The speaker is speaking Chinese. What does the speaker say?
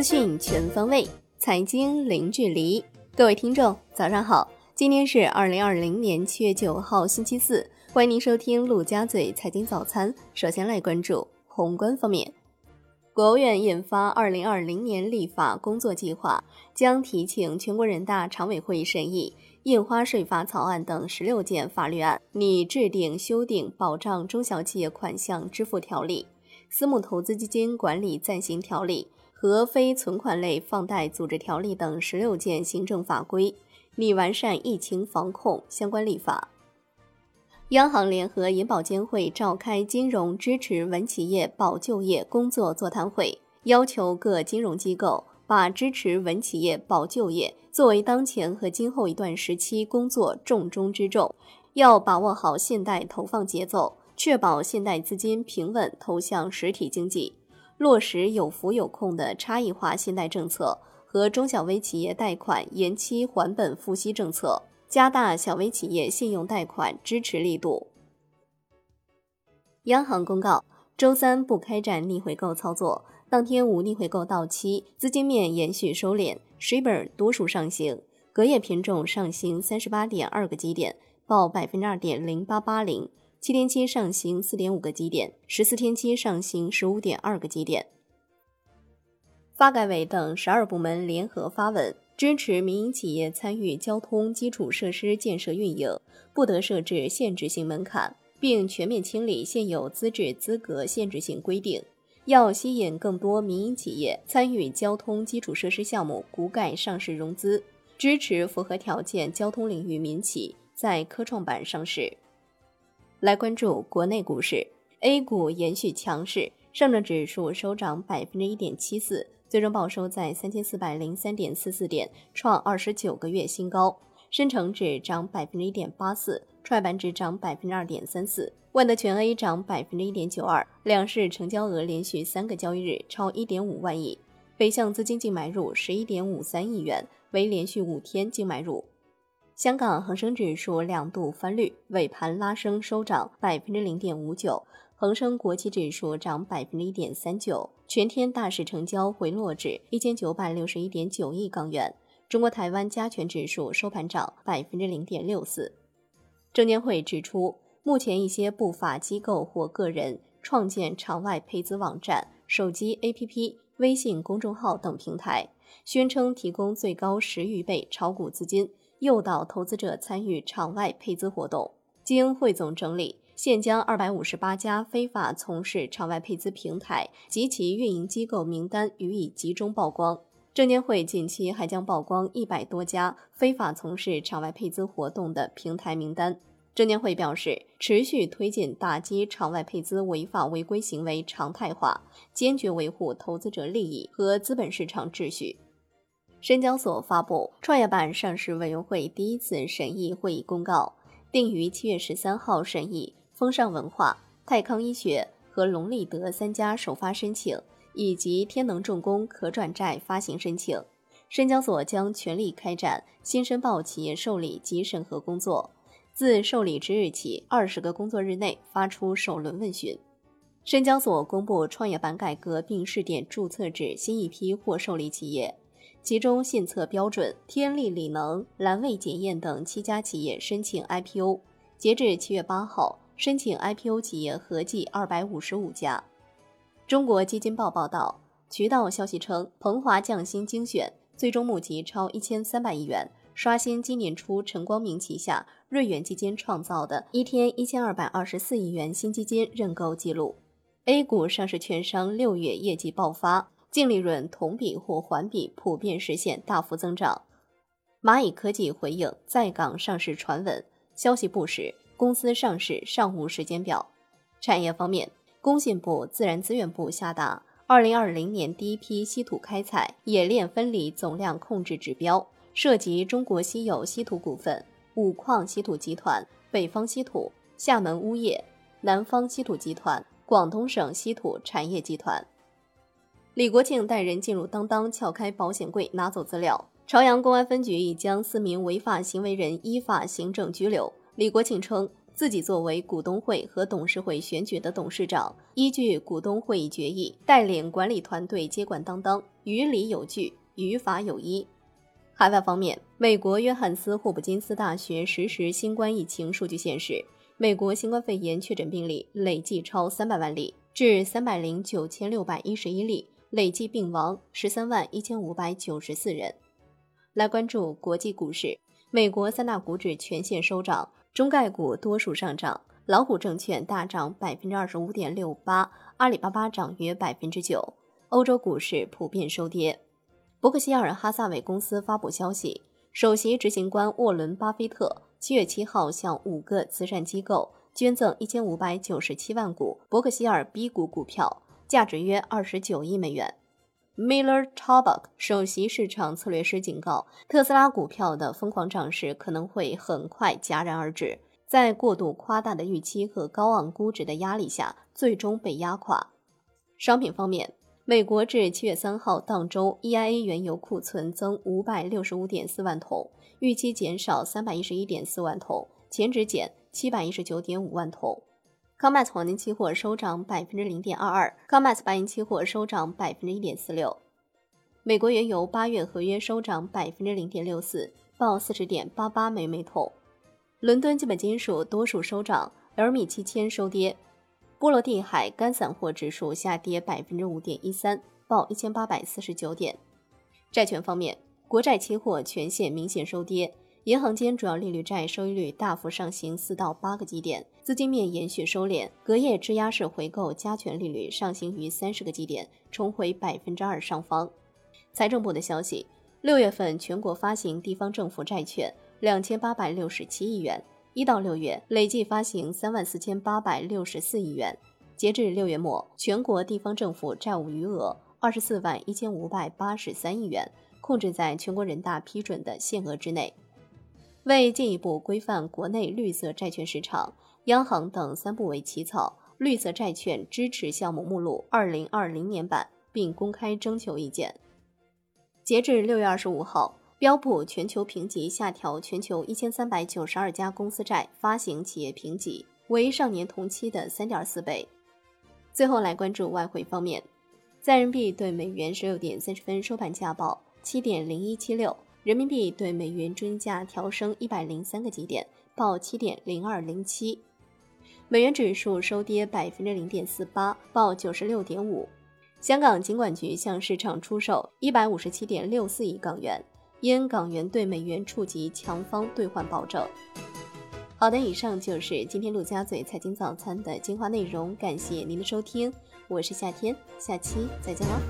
资讯全方位，财经零距离。各位听众，早上好！今天是二零二零年七月九号，星期四。欢迎您收听陆家嘴财经早餐。首先来关注宏观方面，国务院印发二零二零年立法工作计划，将提请全国人大常委会审议印花税法草案等十六件法律案，拟制定修订保障中小企业款项支付条例。私募投资基金管理暂行条例和非存款类放贷组织条例等十六件行政法规，拟完善疫情防控相关立法。央行联合银保监会召开金融支持稳企业保就业工作座谈会，要求各金融机构把支持稳企业保就业作为当前和今后一段时期工作重中之重，要把握好信贷投放节奏。确保信贷资金平稳投向实体经济，落实有福有控的差异化信贷政策和中小微企业贷款延期还本付息政策，加大小微企业信用贷款支持力度。央行公告，周三不开展逆回购操作，当天无逆回购到期，资金面延续收敛，Shiba 多数上行，隔夜品种上行三十八点二个基点，报百分之二点零八八零。七天期上行四点五个基点，十四天期上行十五点二个基点。发改委等十二部门联合发文，支持民营企业参与交通基础设施建设运营，不得设置限制性门槛，并全面清理现有资质资格限制性规定。要吸引更多民营企业参与交通基础设施项目股改上市融资，支持符合条件交通领域民企在科创板上市。来关注国内股市，A 股延续强势，上证指数收涨百分之一点七四，最终报收在三千四百零三点四四点，创二十九个月新高。深成指涨百分之一点八四，创业板指涨百分之二点三四，万德全 A 涨百分之一点九二。两市成交额连续三个交易日超一点五万亿，北向资金净买入十一点五三亿元，为连续五天净买入。香港恒生指数两度翻绿，尾盘拉升收涨百分之零点五九。恒生国企指数涨百分之一点三九，全天大市成交回落至一千九百六十一点九亿港元。中国台湾加权指数收盘涨百分之零点六四。证监会指出，目前一些不法机构或个人创建场外配资网站、手机 APP、微信公众号等平台，宣称提供最高十余倍炒股资金。诱导投资者参与场外配资活动。经汇总整理，现将二百五十八家非法从事场外配资平台及其运营机构名单予以集中曝光。证监会近期还将曝光一百多家非法从事场外配资活动的平台名单。证监会表示，持续推进打击场外配资违法违规行为常态化，坚决维护投资者利益和资本市场秩序。深交所发布创业板上市委员会第一次审议会议公告，定于七月十三号审议风尚文化、泰康医学和龙立德三家首发申请，以及天能重工可转债发行申请。深交所将全力开展新申报企业受理及审核工作，自受理之日起二十个工作日内发出首轮问询。深交所公布创业板改革并试点注册制新一批获受理企业。其中，信测标准、天利锂能、蓝卫检验等七家企业申请 IPO。截至七月八号，申请 IPO 企业合计二百五十五家。中国基金报报道，渠道消息称，鹏华匠心精选最终募集超一千三百亿元，刷新今年初陈光明旗下瑞远基金创造的一天一千二百二十四亿元新基金认购记录。A 股上市券商六月业绩爆发。净利润同比或环比普遍实现大幅增长。蚂蚁科技回应在港上市传闻，消息不实，公司上市尚无时间表。产业方面，工信部、自然资源部下达二零二零年第一批稀土开采冶炼分离总量控制指标，涉及中国稀有稀土股份、五矿稀土集团、北方稀土、厦门钨业、南方稀土集团、广东省稀土产业集团。李国庆带人进入当当撬开保险柜拿走资料。朝阳公安分局已将四名违法行为人依法行政拘留。李国庆称，自己作为股东会和董事会选举的董事长，依据股东会议决议，带领管理团队接管当当，于理有据，于法有依。海外方面，美国约翰斯霍普金斯大学实时新冠疫情数据显示，美国新冠肺炎确诊病例累计超三百万例，至三百零九千六百一十一例，累计病亡十三万一千五百九十四人。来关注国际股市，美国三大股指全线收涨，中概股多数上涨，老虎证券大涨百分之二十五点六八，阿里巴巴涨约百分之九，欧洲股市普遍收跌。伯克希尔哈萨韦公司发布消息，首席执行官沃伦·巴菲特七月七号向五个慈善机构捐赠一千五百九十七万股伯克希尔 B 股股票，价值约二十九亿美元。Miller t a b a k 首席市场策略师警告，特斯拉股票的疯狂涨势可能会很快戛然而止，在过度夸大的预期和高昂估值的压力下，最终被压垮。商品方面。美国至七月三号当周，EIA 原油库存增五百六十五点四万桶，预期减少三百一十一点四万桶，前值减七百一十九点五万桶。COMEX 黄金期货收涨百分之零点二二，COMEX 白银期货收涨百分之一点四六。美国原油八月合约收涨百分之零点六四，报四十点八八美每桶。伦敦基本金属多数收涨，LME 七千收跌。波罗的海干散货指数下跌百分之五点一三，报一千八百四十九点。债券方面，国债期货全线明显收跌，银行间主要利率债收益率大幅上行四到八个基点，资金面延续收敛，隔夜质押式回购加权利率上行逾三十个基点，重回百分之二上方。财政部的消息，六月份全国发行地方政府债券两千八百六十七亿元。一到六月累计发行三万四千八百六十四亿元，截至六月末，全国地方政府债务余额二十四万一千五百八十三亿元，控制在全国人大批准的限额之内。为进一步规范国内绿色债券市场，央行等三部委起草《绿色债券支持项目目录（二零二零年版）》，并公开征求意见。截至六月二十五号。标普全球评级下调全球一千三百九十二家公司债发行企业评级，为上年同期的三点四倍。最后来关注外汇方面，在人民币对美元十六点三十分收盘价报七点零一七六，人民币对美元均价调升一百零三个基点，报七点零二零七。美元指数收跌百分之零点四八，报九十六点五。香港金管局向市场出售一百五十七点六四亿港元。因港元对美元触及强方兑换保证。好的，以上就是今天陆家嘴财经早餐的精华内容，感谢您的收听，我是夏天，下期再见啦。